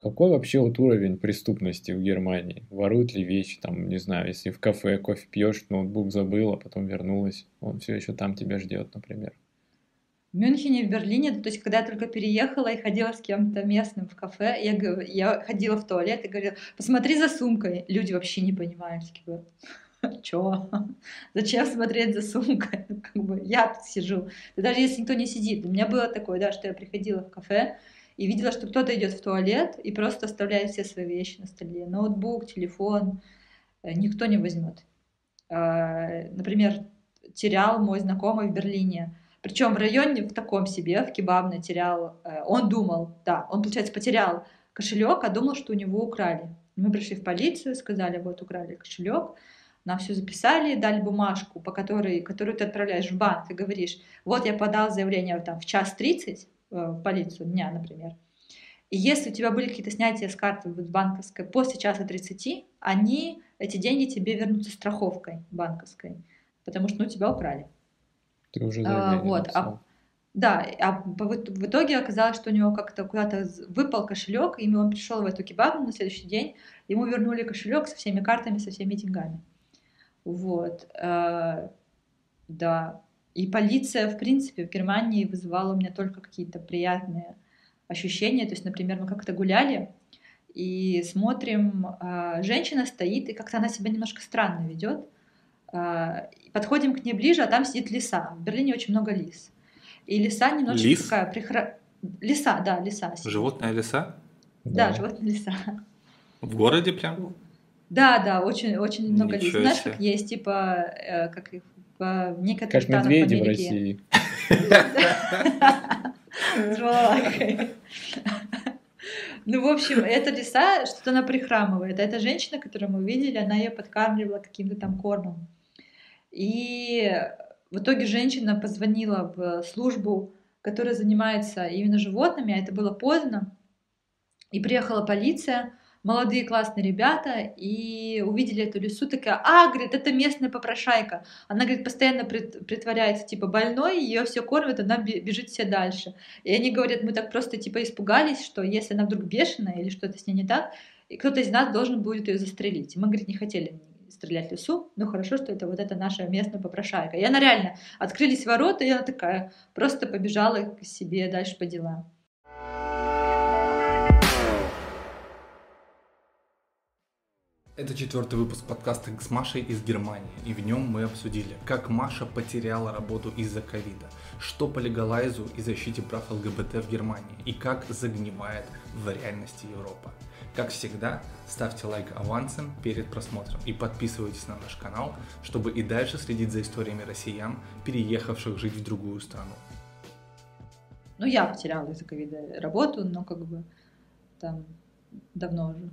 Какой вообще вот уровень преступности в Германии? Воруют ли вещи, там, не знаю, если в кафе кофе пьешь, ноутбук забыл, а потом вернулась, он все еще там тебя ждет, например. В Мюнхене, в Берлине, то есть когда я только переехала и ходила с кем-то местным в кафе, я, я ходила в туалет и говорила, посмотри за сумкой. Люди вообще не понимают, такие, чё? Зачем смотреть за сумкой? Как бы я тут сижу. Да даже если никто не сидит. У меня было такое, да, что я приходила в кафе, и видела, что кто-то идет в туалет и просто оставляет все свои вещи на столе. Ноутбук, телефон. Э, никто не возьмет. А, например, терял мой знакомый в Берлине. Причем в районе в таком себе, в кебабной терял. Э, он думал, да, он, получается, потерял кошелек, а думал, что у него украли. Мы пришли в полицию, сказали, вот украли кошелек, нам все записали, дали бумажку, по которой, которую ты отправляешь в банк, и говоришь, вот я подал заявление там, в час тридцать, в полицию дня, например. И если у тебя были какие-то снятия с карты банковской после часа 30, они, эти деньги тебе вернутся страховкой банковской, потому что ну, тебя украли. Ты уже а, вот, а, да, а в итоге оказалось, что у него как-то куда-то выпал кошелек, и он пришел в эту кебабу на следующий день, ему вернули кошелек со всеми картами, со всеми деньгами. Вот, э, да, и полиция, в принципе, в Германии вызывала у меня только какие-то приятные ощущения. То есть, например, мы как-то гуляли и смотрим, э, женщина стоит, и как-то она себя немножко странно ведет. Э, подходим к ней ближе, а там сидит лиса. В Берлине очень много лис. И лиса немножко Лис? такая прихра... Лиса, да, лиса. Сидит. Животная лиса? Да, да, животная лиса. В городе прям? Да, да, очень, очень много лис. Знаешь, как есть, типа, э, как их в некоторых как медведи в России. Ну, в общем, эта лиса, что-то она прихрамывает. эта женщина, которую мы видели, она ее подкармливала каким-то там кормом. И в итоге женщина позвонила в службу, которая занимается именно животными, а это было поздно. И приехала полиция, молодые классные ребята и увидели эту лису, такая, а, говорит, это местная попрошайка. Она, говорит, постоянно притворяется, типа, больной, ее все кормят, она бежит все дальше. И они говорят, мы так просто, типа, испугались, что если она вдруг бешеная или что-то с ней не так, и кто-то из нас должен будет ее застрелить. Мы, говорит, не хотели стрелять лису, но хорошо, что это вот эта наша местная попрошайка. И она реально, открылись ворота, и она такая, просто побежала к себе дальше по делам. Это четвертый выпуск подкаста с Машей из Германии, и в нем мы обсудили, как Маша потеряла работу из-за ковида, что по легалайзу и защите прав ЛГБТ в Германии, и как загнивает в реальности Европа. Как всегда, ставьте лайк авансом перед просмотром и подписывайтесь на наш канал, чтобы и дальше следить за историями россиян, переехавших жить в другую страну. Ну, я потеряла из-за ковида работу, но как бы там давно уже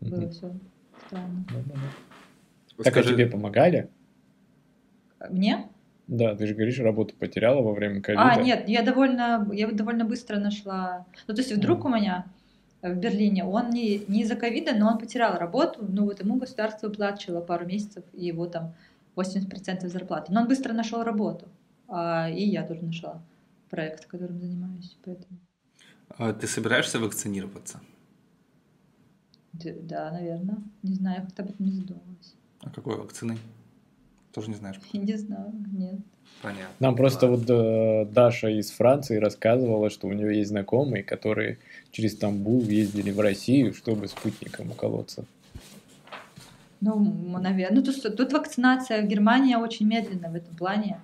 было mm-hmm. все странно. Так а тебе помогали? Мне? Да, ты же говоришь, работу потеряла во время ковида. А, нет, я довольно, я довольно быстро нашла. Ну, то есть вдруг mm. у меня в Берлине, он не, не из-за ковида, но он потерял работу, ну вот ему государство выплачивало пару месяцев, и его там 80% зарплаты. Но он быстро нашел работу, а, и я тоже нашла проект, которым занимаюсь, поэтому. А ты собираешься вакцинироваться? Да, наверное. Не знаю, как-то об этом не задумывалась. А какой вакцины? Тоже не знаешь? Я не знаю, нет. Понятно. Нам просто вот э, Даша из Франции рассказывала, что у нее есть знакомые, которые через Стамбул ездили в Россию, чтобы спутником уколоться. Ну, наверное. Ну, тут, тут вакцинация в Германии очень медленная в этом плане.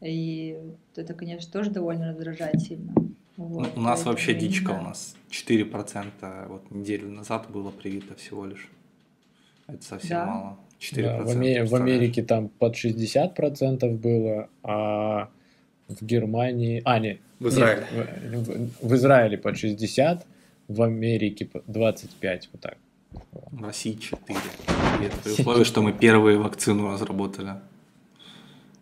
И это, конечно, тоже довольно раздражает сильно. Вот, у нас вообще дичка, у нас 4% вот неделю назад было привито всего лишь. Это совсем да? мало. 4%. Да, в, Амер... в Америке там под 60% было, а в Германии... А, нет. В Израиле. Нет, в, в Израиле под 60, в Америке 25, вот так. В России 4. И это при условии, что мы первые вакцину разработали.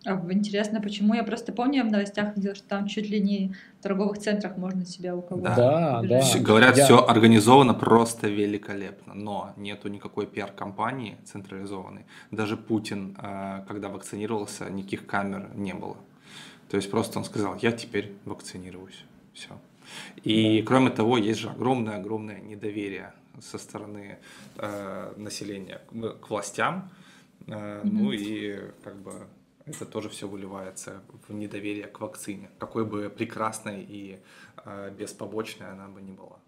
А интересно, почему? Я просто помню, я в новостях видела, что там чуть ли не в торговых центрах можно себя у кого-то Да, да. Говорят, я... все организовано просто великолепно, но нету никакой пиар-компании централизованной. Даже Путин, э, когда вакцинировался, никаких камер не было. То есть просто он сказал, я теперь вакцинируюсь. Все. И кроме того, есть же огромное-огромное недоверие со стороны э, населения к, властям. Э, Ну и как бы это тоже все выливается в недоверие к вакцине, какой бы прекрасной и э, беспобочной она бы ни была.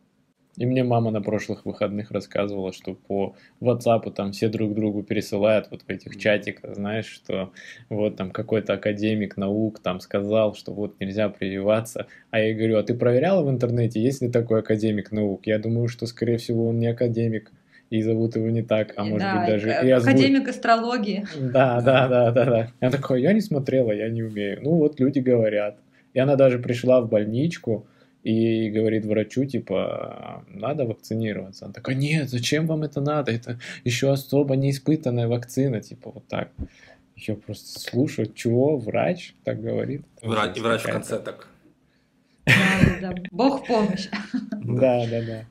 И мне мама на прошлых выходных рассказывала, что по WhatsApp там все друг другу пересылают вот в этих чатиках, знаешь, что вот там какой-то академик наук там сказал, что вот нельзя прививаться. А я говорю, а ты проверяла в интернете, есть ли такой академик наук? Я думаю, что, скорее всего, он не академик, и зовут его не так, а может Да, быть даже... э, и озвучит. академик астрологии. Да, да, да, да, да. Я такой, я не смотрела, я не умею. Ну вот люди говорят. И она даже пришла в больничку и говорит врачу, типа, надо вакцинироваться. Она такая, нет, зачем вам это надо? Это еще особо неиспытанная вакцина, типа вот так. Я просто слушаю, чего врач так говорит. Врач, и врач в конце так. Да, да, да. Бог в помощь. Да, да, да.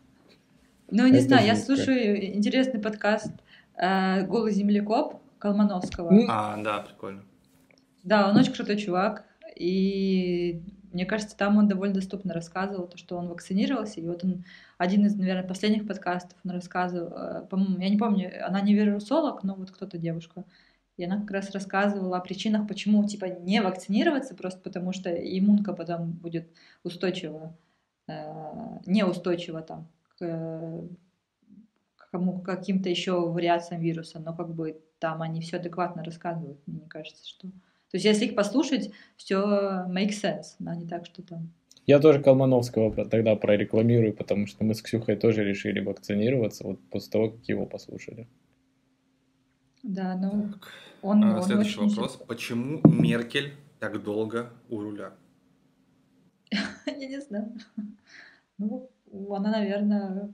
Ну, не Это знаю, я слушаю интересный подкаст э, «Голый землекоп» Колмановского. М. А, да, прикольно. Да, он очень крутой чувак. И мне кажется, там он довольно доступно рассказывал, то, что он вакцинировался. И вот он один из, наверное, последних подкастов он рассказывал. э, По-моему, я не помню, она не вирусолог, но вот кто-то девушка. И она как раз рассказывала о причинах, почему типа не вакцинироваться, просто потому что иммунка потом будет устойчива, э, неустойчива там к, к кому, каким-то еще вариациям вируса, но как бы там они все адекватно рассказывают, мне кажется, что... То есть если их послушать, все make sense, а не так, что там... Я тоже Колмановского про- тогда прорекламирую, потому что мы с Ксюхой тоже решили вакцинироваться вот после того, как его послушали. Да, ну, Так. он, А, он Следующий очень- вопрос. Почему Меркель так долго у руля? Я не знаю. Ну, она, наверное...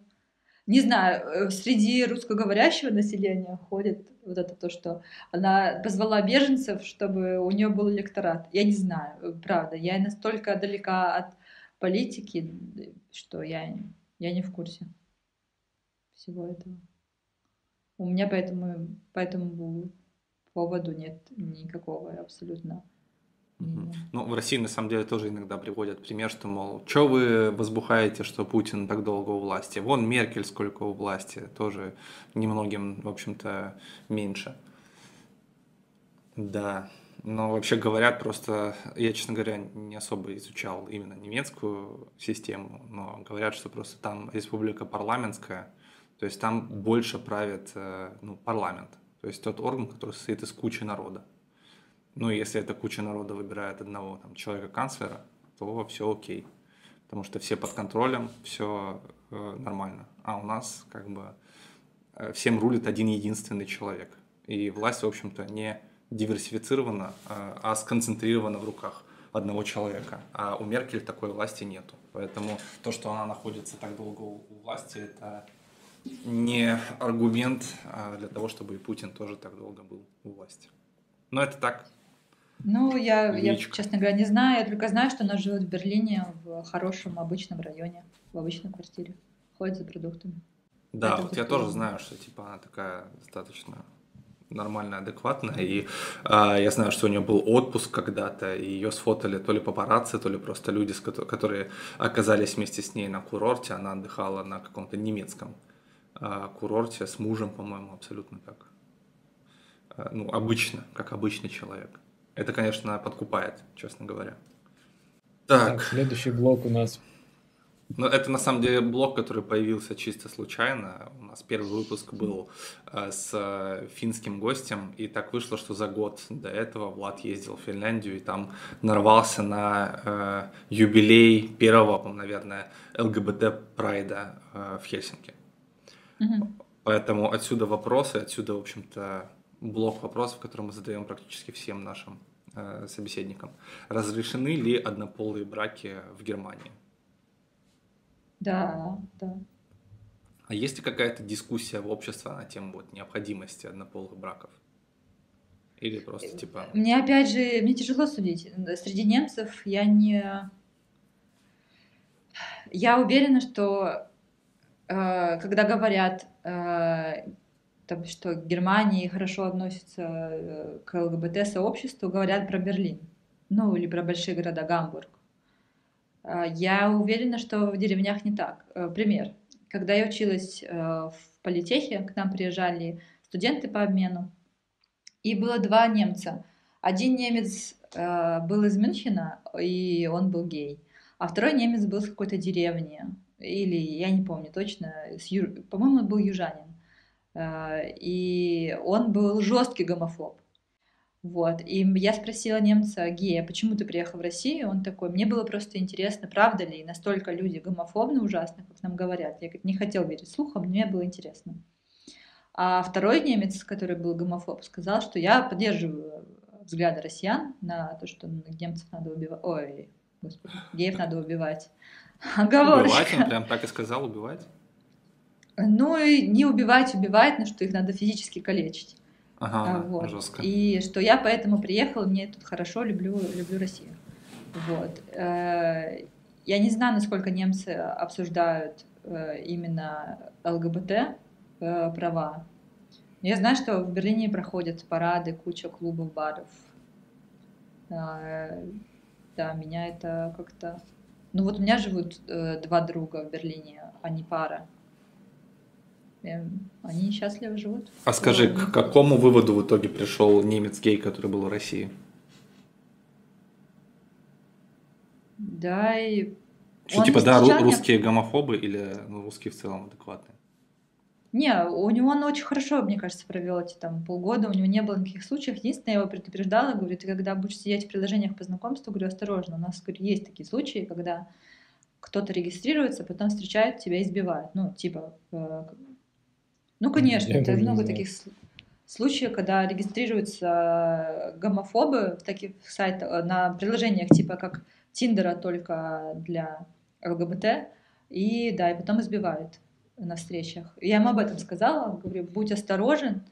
Не знаю, э, среди русскоговорящего населения ходит вот это то, что она позвала беженцев, чтобы у нее был электорат. Я не знаю, э, правда. Я настолько далека от политики, что я, я не в курсе всего этого. У меня поэтому, по этому поводу нет никакого абсолютно. Ну, в России, на самом деле, тоже иногда приводят пример, что, мол, что вы возбухаете, что Путин так долго у власти? Вон Меркель сколько у власти, тоже немногим, в общем-то, меньше. Да, но вообще говорят просто, я, честно говоря, не особо изучал именно немецкую систему, но говорят, что просто там республика парламентская, то есть там больше правит э, ну, парламент, то есть тот орган, который состоит из кучи народа. Ну, если эта куча народа выбирает одного там, человека-канцлера, то все окей. Потому что все под контролем, все нормально. А у нас как бы э, всем рулит один единственный человек. И власть, в общем-то, не диверсифицирована, э, а сконцентрирована в руках одного человека. А у Меркель такой власти нету. Поэтому то, что она находится так долго у власти, это не аргумент а, для того, чтобы и Путин тоже так долго был у власти. Но это так, Ну, я, я, честно говоря, не знаю. Я только знаю, что она живет в Берлине в хорошем обычном районе, в обычной квартире. Ходит за продуктами. Да, Это вот я тоже знаю, что типа она такая достаточно нормальная, адекватная, и а, я знаю, что у нее был отпуск когда-то, и ее сфотали то ли папарацци, то ли просто люди, которые оказались вместе с ней на курорте, она отдыхала на каком-то немецком а, курорте с мужем, по-моему, абсолютно как, а, ну, обычно, как обычный человек. Это, конечно, подкупает, честно говоря. Так, Так, следующий блок у нас Ну, это на самом деле блог, который появился чисто случайно. У нас первый выпуск был э, с э, финским гостем, и так вышло, что за год до этого Влад ездил в Финляндию и там нарвался на э, юбилей первого, наверное, ЛГБТ прайда э, в Хельсинки. Мгм. Поэтому отсюда вопросы, отсюда, в общем-то, блок вопросов, который мы задаем практически всем нашим э, собеседникам. Разрешены ли однополые браки в Германии? Да, да. А есть ли какая-то дискуссия в обществе на тему вот необходимости однополых браков? Или просто типа... Мне опять же, мне тяжело судить. Среди немцев я не... Я уверена, что э, когда говорят, э, там, что Германии хорошо относятся э, к ЛГБТ-сообществу, говорят про Берлин. Ну, или про большие города Гамбург. А, я уверена, что в деревнях не так. Э, пример. Когда я училась э, в политехе, к нам приезжали студенты по обмену, и было два немца. Один немец э, был из Мюнхена, и он был гей, а второй немец был с какой-то деревни, или я не помню точно, ю... по-моему, был южанин. И он был жесткий гомофоб. Вот. И я спросила немца гея, почему ты приехал в Россию? Он такой, мне было просто интересно, правда ли настолько люди гомофобны ужасно, как нам говорят. Я не хотел верить слухам, но мне было интересно. А второй немец, который был гомофоб, сказал, что я поддерживаю взгляды россиян на то, что немцев надо убивать. Ой, господи, геев надо убивать. Оговорочка. Убивать, он прям так и сказал, убивать? Ну, и не убивать, убивать, но что их надо физически калечить. Ага, а, вот. жестко. И что я поэтому приехала, мне тут хорошо, люблю, люблю Россию. Вот. Э, я не знаю, насколько немцы обсуждают э, именно ЛГБТ э, права. Я знаю, что в Берлине проходят парады, куча клубов, баров. Да, меня это как-то... Ну вот у меня живут два друга в Берлине, они пара. Эм, они счастливо живут. А скажи, к какому выводу в итоге пришел немец гей, который был в России? Да, и... Что, типа, да, русские гомофобы или ну, русские в целом адекватные? Не, у него он очень хорошо, мне кажется, провел эти там полгода, у него не было никаких случаев. Единственное, я его предупреждала, говорю, ты когда будешь сидеть в приложениях по знакомству, говорю, осторожно, у нас говорю, есть такие случаи, когда кто-то регистрируется, потом встречает тебя и избивает. Ну, типа, э, ну, конечно, Я это много таких случаев, когда регистрируются гомофобы в таких сайтах, э, на приложениях типа как Тиндера только для ЛГБТ, и да, и потом избивают на встречах. Я ему об этом сказала, говорю, будь осторожен,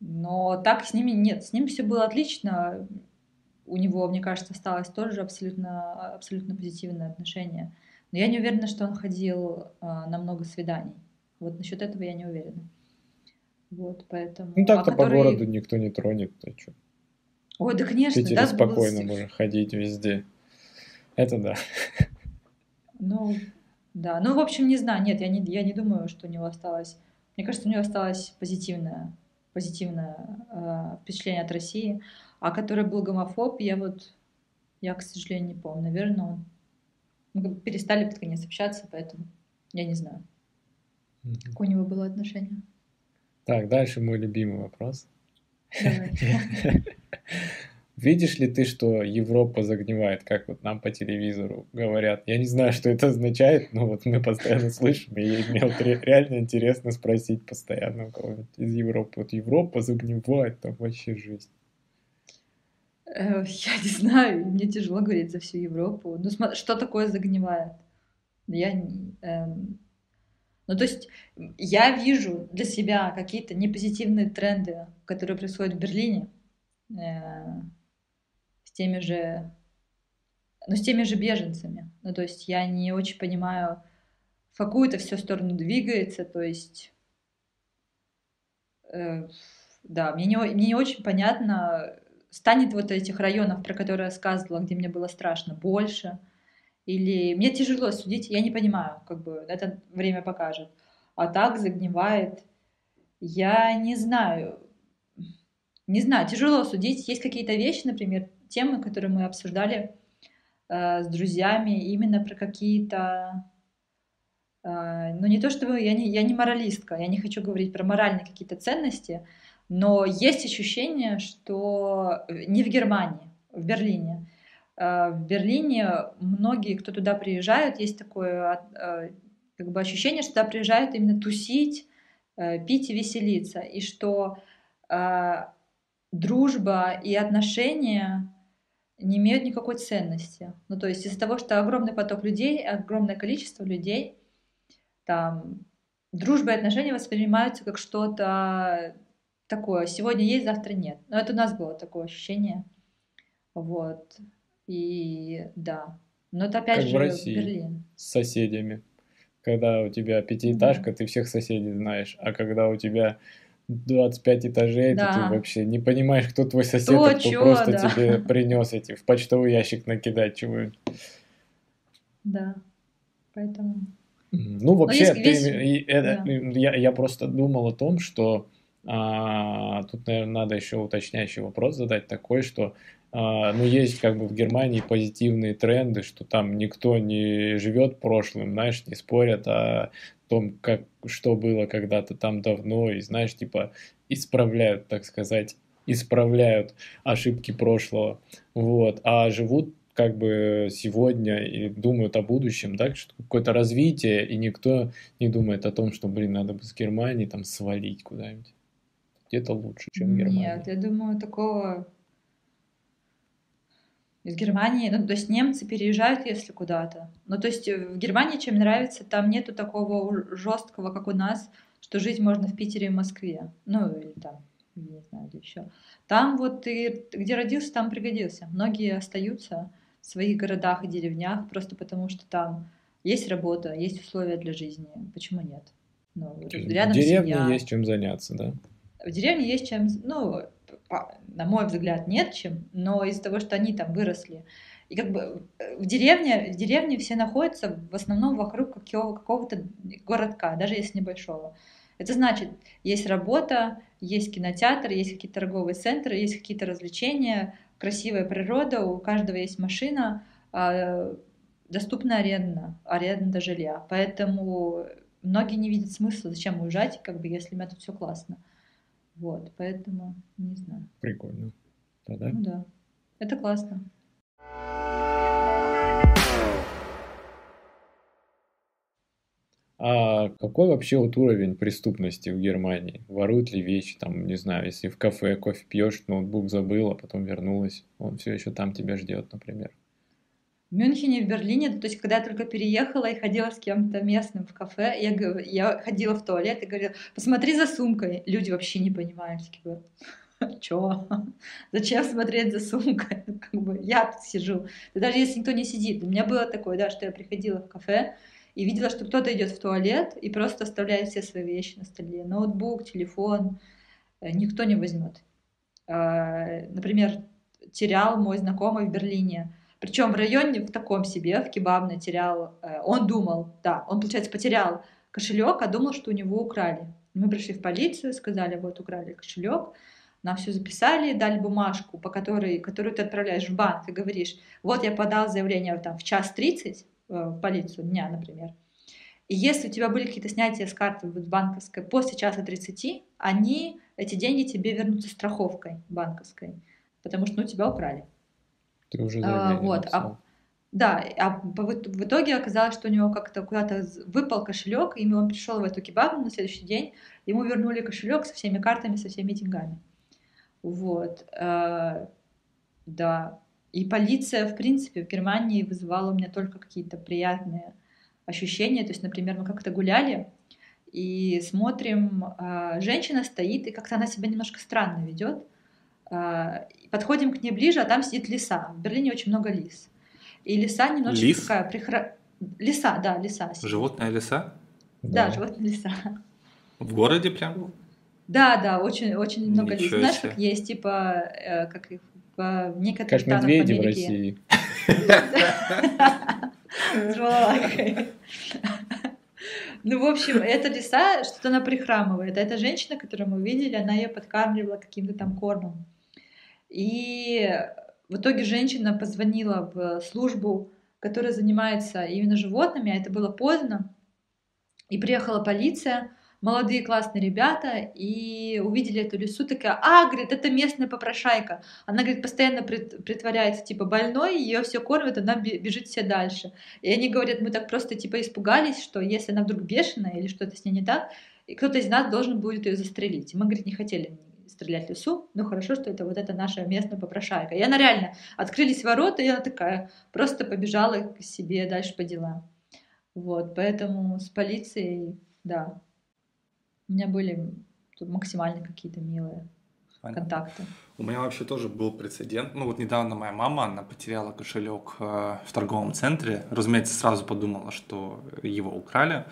но так с ними нет, с ним все было отлично, у него, мне кажется, осталось тоже абсолютно, абсолютно позитивное отношение. Но я не уверена, что он ходил а, на много свиданий. Вот насчет этого я не уверена. Вот, поэтому... Ну так-то а по городу никто не тронет, то что? Ой, да конечно, Питере да, спокойно был... можно ходить везде. Это да. Ну, да. Ну, в общем, не знаю. Нет, я не, я не думаю, что у него осталось... Мне кажется, у него осталось позитивное, позитивное э, впечатление от России. А который был гомофоб, я вот... Я, к сожалению, не помню. Наверное, он... Мы перестали под конец общаться, поэтому я не знаю. Какое у него было отношение? Так, дальше мой любимый вопрос. Видишь ли ты, что Европа загнивает, как вот нам по телевизору говорят? Я не знаю, что это означает, но вот мы постоянно слышим, и мне вот реально интересно спросить постоянно у кого-нибудь из Европы. Вот Европа загнивает, там вообще жизнь. Э, я не знаю, мне тяжело говорить за всю Европу. Ну, что такое загнивает? Я эм, ну, то есть я вижу для себя какие-то непозитивные тренды, которые происходят в Берлине э, с теми же, ну, с теми же беженцами. Ну, то есть я не очень понимаю, в какую это все сторону двигается, то есть э, да, мне не, мне не очень понятно, станет вот этих районов, про которые я рассказывала, где мне было страшно, больше – или мне тяжело судить, я не понимаю, как бы это время покажет. А так загнивает. Я не знаю. Не знаю, тяжело судить. Есть какие-то вещи, например, темы, которые мы обсуждали э, с друзьями, именно про какие-то э, ну не то чтобы я не, я не моралистка, я не хочу говорить про моральные какие-то ценности, но есть ощущение, что не в Германии, в Берлине, Э, в Берлине многие, кто туда приезжают, есть такое э, как бы ощущение, что туда приезжают именно тусить, э, пить и веселиться, и что дружба и отношения не имеют никакой ценности. Ну, то есть из-за того, что огромный поток людей, огромное количество людей, там, дружба и отношения воспринимаются как что-то такое. Сегодня есть, завтра нет. Но это у нас было такое ощущение. Вот. И да. Но это опять как же в России, Берлин. С соседями. Когда у тебя пятиэтажка, да. ты всех соседей знаешь. А когда у тебя 25 этажей, да. то ты вообще не понимаешь, кто твой сосед, кто, а кто чё, просто да. тебе принес эти в почтовый ящик накидать чего-нибудь. Да, поэтому... Ну, вообще, ты, весь... это, да. я, я просто думал о том, что а, тут, наверное, надо еще уточняющий вопрос задать такой, что ну, есть как бы в Германии позитивные тренды, что там никто не живет прошлым, знаешь, не спорят о том, как, что было когда-то там давно, и, знаешь, типа, исправляют, так сказать, исправляют ошибки прошлого, вот, а живут как бы сегодня и думают о будущем, да, что какое-то развитие, и никто не думает о том, что, блин, надо бы с Германии там свалить куда-нибудь. Где-то лучше, чем Германия. Нет, я думаю, такого из Германии, ну, то есть немцы переезжают, если куда-то. Ну, то есть в Германии, чем нравится, там нету такого жесткого, как у нас, что жить можно в Питере и Москве. Ну, или там, не знаю, где еще. Там вот ты где родился, там пригодился. Многие остаются, в своих городах и деревнях, просто потому что там есть работа, есть условия для жизни. Почему нет? Ну, рядом в деревне семья. есть чем заняться, да? В деревне есть чем, ну, на мой взгляд, нет чем, но из-за того, что они там выросли. И как бы э, в деревне, в деревне все находятся в основном вокруг какого-то городка, даже если небольшого. Это значит, есть работа, есть кинотеатр, есть какие-то торговые центры, есть какие-то развлечения, красивая природа, у каждого есть машина, а, доступна аренда, аренда жилья. Поэтому многие не видят смысла, зачем уезжать, как бы, если у меня тут все классно. Вот, поэтому не знаю. Прикольно. Да, Ну да. Это классно. А какой вообще вот уровень преступности в Германии? Воруют ли вещи, там, не знаю, если в кафе кофе пьешь, ноутбук забыл, а потом вернулась, он все еще там тебя ждет, например. В Мюнхене, в Берлине, то есть когда я только переехала и ходила с кем-то местным в кафе, я, я ходила в туалет и говорила, посмотри за сумкой. Люди вообще не понимают, такие, чё? Зачем смотреть за сумкой? Как бы я тут сижу. Да даже если никто не сидит. У меня было такое, да, что я приходила в кафе, и видела, что кто-то идет в туалет и просто оставляет все свои вещи на столе. Ноутбук, телефон. Э, никто не возьмет. А, например, терял мой знакомый в Берлине. Причем в районе в таком себе, в кебабной терял. Э, он думал, да, он, получается, потерял кошелек, а думал, что у него украли. Мы пришли в полицию, сказали, вот украли кошелек, нам все записали, дали бумажку, по которой, которую ты отправляешь в банк и говоришь, вот я подал заявление там, в час тридцать, Э, в полицию дня, например. И если у тебя были какие-то снятия с карты банковской после часа 30, они, эти деньги тебе вернутся страховкой банковской, потому что ну, тебя украли. Ты уже а, вот, а, да, а в итоге оказалось, что у него как-то куда-то выпал кошелек, и он пришел в эту кебабу на следующий день, ему вернули кошелек со всеми картами, со всеми деньгами. Вот, э, да, и полиция, в принципе, в Германии вызывала у меня только какие-то приятные ощущения. То есть, например, мы как-то гуляли и смотрим, а, женщина стоит, и как-то она себя немножко странно ведет. Подходим к ней ближе, а там сидит лиса. В Берлине очень много лис. И лиса немножко Лис? такая прихра... Лиса, да, лиса. Сидит. Животная лиса? Да, да, животная лиса. В городе прям? Да, да, очень, очень много лис. Знаешь, как есть, типа, э, как их в некоторых как медведи в России. Ну, в общем, эта лиса, что-то она прихрамывает. А эта женщина, которую мы видели, она ее подкармливала каким-то там кормом. И в итоге женщина позвонила в службу, которая занимается именно животными, а это было поздно. И приехала полиция, молодые классные ребята и увидели эту лису, такая, а, говорит, это местная попрошайка. Она, говорит, постоянно притворяется, типа, больной, ее все кормят, она бежит все дальше. И они говорят, мы так просто, типа, испугались, что если она вдруг бешеная или что-то с ней не так, и кто-то из нас должен будет ее застрелить. Мы, говорит, не хотели стрелять лису, ну хорошо, что это вот эта наша местная попрошайка. И она реально, открылись ворота, и она такая, просто побежала к себе дальше по делам. Вот, поэтому с полицией, да, у меня были тут максимально какие-то милые Понятно. контакты. У меня вообще тоже был прецедент. Ну вот недавно моя мама, она потеряла кошелек э, в торговом центре. Разумеется, сразу подумала, что его украли.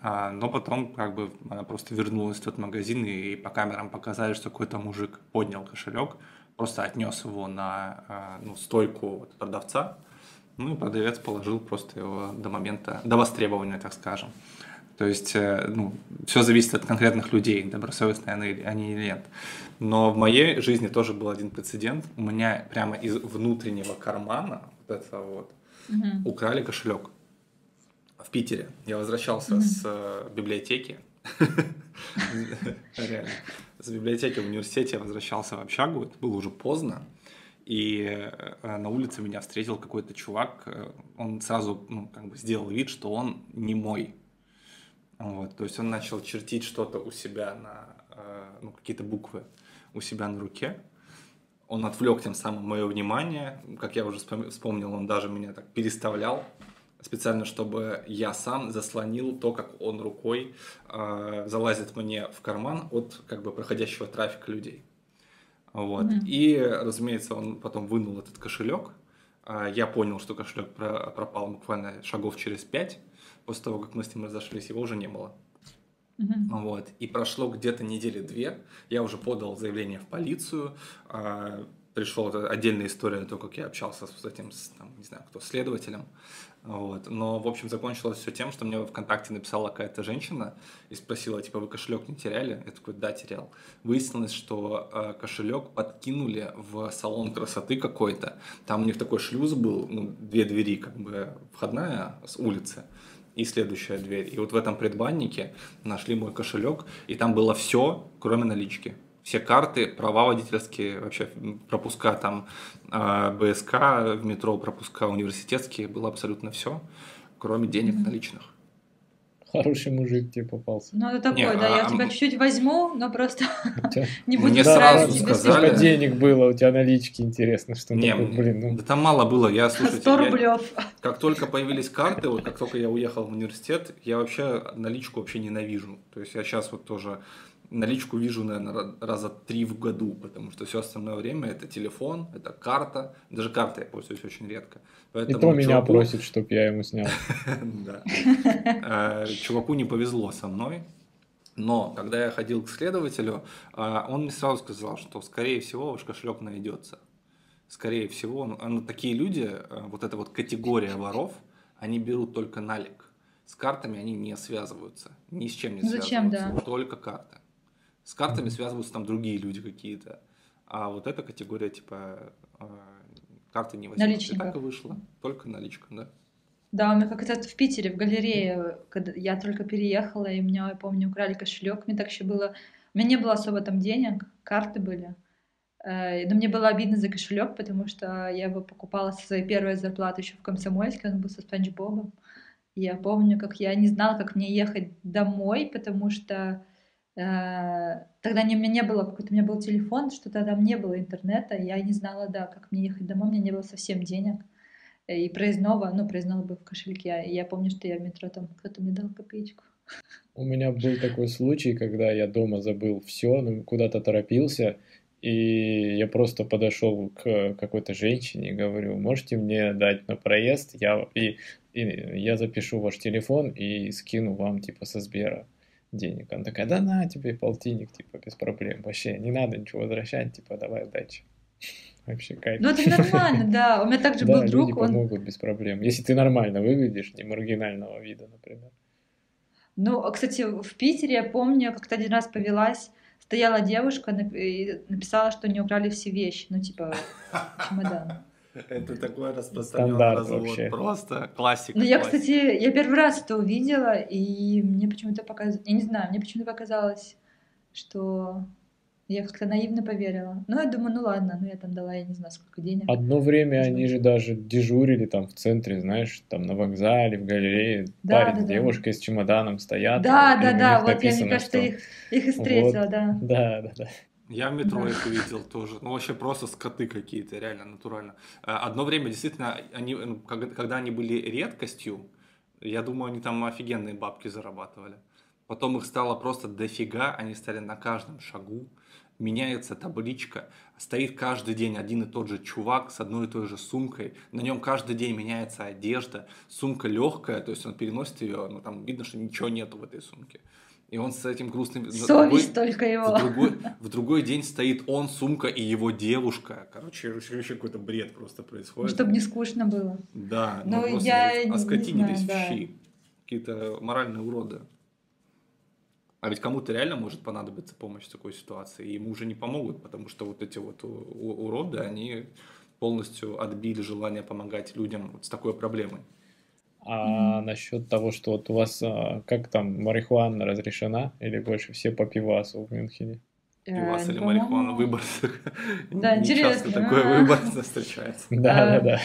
А, но потом как бы она просто вернулась в тот магазин и по камерам показали, что какой-то мужик поднял кошелек, просто отнес его на э, ну, стойку продавца Ну и продавец положил просто его до момента, до востребования, так скажем. То есть, э, ну, все зависит от конкретных людей, добросовестные они, они или нет. Но в моей жизни тоже был один прецедент. У меня прямо из внутреннего кармана, вот это вот, угу. украли кошелек в Питере. Я возвращался угу. с э, библиотеки. Реально. С библиотеки в университете я возвращался в общагу. Это было уже поздно. И э, на улице меня встретил какой-то чувак. Он сразу ну, как бы сделал вид, что он не мой вот, то есть он начал чертить что-то у себя на, э, ну, какие-то буквы у себя на руке. Он отвлек тем самым мое внимание. Как я уже вспомнил, он даже меня так переставлял специально, чтобы я сам заслонил то, как он рукой э, залазит мне в карман от как бы проходящего трафика людей. Вот. Mm-hmm. И, разумеется, он потом вынул этот кошелек. Э, я понял, что кошелек пропал буквально шагов через пять после того, как мы с ним разошлись, его уже не было. Uh-huh. Вот. И прошло где-то недели две, я уже подал заявление в полицию, а, пришел это отдельная история, то, как я общался с этим, с, там, не знаю, кто, следователем. Вот. Но, в общем, закончилось все тем, что мне в ВКонтакте написала какая-то женщина и спросила, типа, вы кошелек не теряли? Я такой, да, терял. Выяснилось, что э, кошелек подкинули в салон красоты какой-то. Там у них такой шлюз был, ну, две двери, как бы, входная с улицы и следующая дверь. И вот в этом предбаннике нашли мой кошелек, и там было все, кроме налички. Все карты, права водительские, вообще пропуска там а, БСК в метро, пропуска университетские, было абсолютно все, кроме денег наличных. Хороший мужик тебе попался. Ну, это такой, не, да, а, я тебя чуть-чуть возьму, но просто не буду Мне сразу сказали... Денег было у тебя налички, интересно, что не, блин, ну... Да там мало было, я, слушайте, 100 рублев. как только появились карты, вот как только я уехал в университет, я вообще наличку вообще ненавижу. То есть я сейчас вот тоже наличку вижу, наверное, раза три в году, потому что все остальное время это телефон, это карта. Даже картой я пользуюсь очень редко. Поэтому И то меня чуваку... просит, чтобы я ему снял. Да. Э, чуваку не повезло со мной. Но когда я ходил к следователю, э, он мне сразу сказал, что скорее всего ваш кошелек найдется. Скорее всего, ну, такие люди, э, вот эта вот категория воров, они берут только налик. С картами они не связываются, ни с чем не Зачем, связываются, да? только карты. С картами связываются там другие люди какие-то. А вот эта категория, типа, э, карты не возьмут. И так и вышло. Только наличка, да. Да, у меня как-то в Питере, в галерее, когда я только переехала, и меня, я помню, украли кошелек, мне так еще было... У меня не было особо там денег, карты были. Э, но мне было обидно за кошелек, потому что я его покупала со своей первой зарплаты еще в Комсомольске, он был со Спанч Бобом. Я помню, как я не знала, как мне ехать домой, потому что тогда не, у меня не было какой-то, у меня был телефон, что-то там не было интернета, я не знала, да, как мне ехать домой, у меня не было совсем денег. Э, и проездного, ну, проездного бы в кошельке. Я помню, что я в метро там кто-то мне дал копеечку. У меня был такой случай, когда я дома забыл все, ну, куда-то торопился, и я просто подошел к какой-то женщине и говорю, можете мне дать на проезд, я, и, и я запишу ваш телефон и скину вам типа со Сбера денег. Она такая, да на тебе полтинник, типа, без проблем. Вообще не надо ничего возвращать, типа, давай удачи. Вообще кайф. Ну это нормально, да. У меня также был друг, люди помогут без проблем. Если ты нормально выглядишь, не маргинального вида, например. Ну, а, кстати, в Питере я помню, как-то один раз повелась, стояла девушка и написала, что не украли все вещи, ну, типа, чемодан. Это такой распространенный развод. Вообще. Просто классика. Ну, я, кстати, я первый раз это увидела, и мне почему-то показалось... Я не знаю, мне почему-то показалось, что я как-то наивно поверила. Ну, я думаю, ну ладно, ну я там дала, я не знаю, сколько денег. Одно время Может. они же даже дежурили там в центре, знаешь, там на вокзале, в галерее. Да, Парень да, с да. девушкой с чемоданом стоят. Да, да, да, вот написано, я, мне кажется, что... их, их и встретила, вот. да. Да, да, да. Я в метро их увидел тоже. Ну, вообще просто скоты какие-то, реально, натурально. Э, одно время, действительно, они, ну, когда они были редкостью, я думаю, они там офигенные бабки зарабатывали. Потом их стало просто дофига, они стали на каждом шагу. Меняется табличка, стоит каждый день один и тот же чувак с одной и той же сумкой. На нем каждый день меняется одежда. Сумка легкая, то есть он переносит ее, ну там видно, что ничего нету в этой сумке. И он с этим грустным... Совесть другой, только его. В другой, в другой день стоит он, сумка и его девушка. Короче, вообще какой-то бред просто происходит. Чтобы не скучно было. Да, ну, ну я оскотинились в щи. Какие-то моральные уроды. А ведь кому-то реально может понадобиться помощь в такой ситуации, и ему уже не помогут, потому что вот эти вот уроды, они полностью отбили желание помогать людям вот с такой проблемой. А mm-hmm. насчет того, что вот у вас, а, как там, марихуана разрешена или больше все по пивасу в Мюнхене? Э, Пивас или марихуана, выбор. Да, интересно. такой выбор встречается. Да, да, да.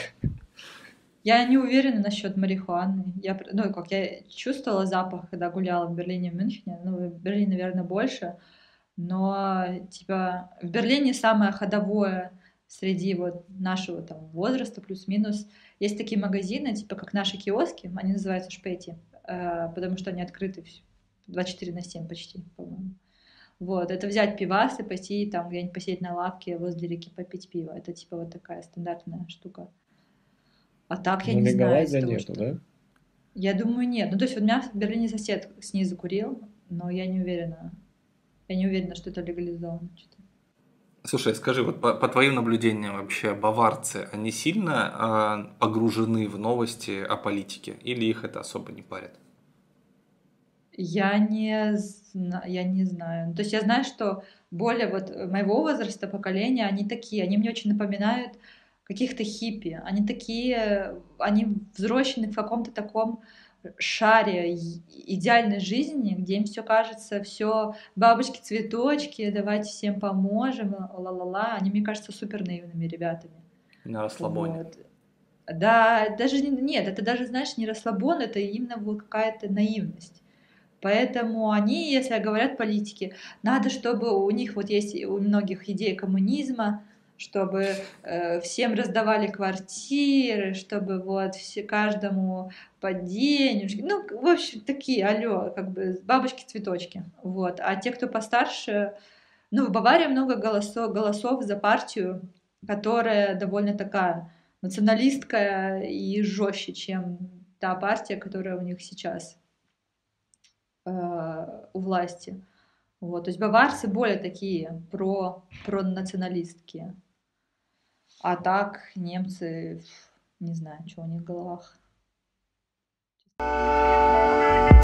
Я не уверена насчет марихуаны. Я, ну, как я чувствовала запах, когда гуляла в Берлине, в Мюнхене. Ну, в Берлине, наверное, больше. Но, типа, в Берлине самое ходовое среди вот нашего там возраста плюс-минус – есть такие магазины, типа как наши киоски, они называются шпети, э, потому что они открыты 24 на 7 почти, по-моему. Вот, это взять пивас и пойти там где-нибудь посидеть на лавке возле реки попить пиво. Это типа вот такая стандартная штука. А так я ну, не знаю. Того, нету, что... да? Я думаю, нет. Ну, то есть у меня в Берлине сосед снизу курил, но я не уверена. Я не уверена, что это легализовано. Что-то. Слушай, скажи, вот по, по твоим наблюдениям вообще, баварцы, они сильно э, погружены в новости о политике или их это особо не парит? Я не, я не знаю. То есть я знаю, что более вот моего возраста поколения, они такие, они мне очень напоминают каких-то хиппи. Они такие, они взрослены в каком-то таком шаре идеальной жизни, где им все кажется, все бабочки, цветочки, давайте всем поможем, ла-ла-ла. Они, мне кажется, супер наивными ребятами. На расслабоне. Вот. Да, даже нет, это даже, знаешь, не расслабон, это именно вот какая-то наивность. Поэтому они, если говорят политики, надо, чтобы у них вот есть у многих идеи коммунизма, чтобы э, всем раздавали квартиры, чтобы вот все, каждому по денежке. Ну, в общем, такие, алло, как бы бабочки-цветочки. Вот. А те, кто постарше, ну, в Баварии много голосов, голосов за партию, которая довольно такая националистская и жестче, чем та партия, которая у них сейчас э, у власти. Вот, то есть баварцы более такие про, про националистские. А так немцы, не знаю, что у них в головах. Música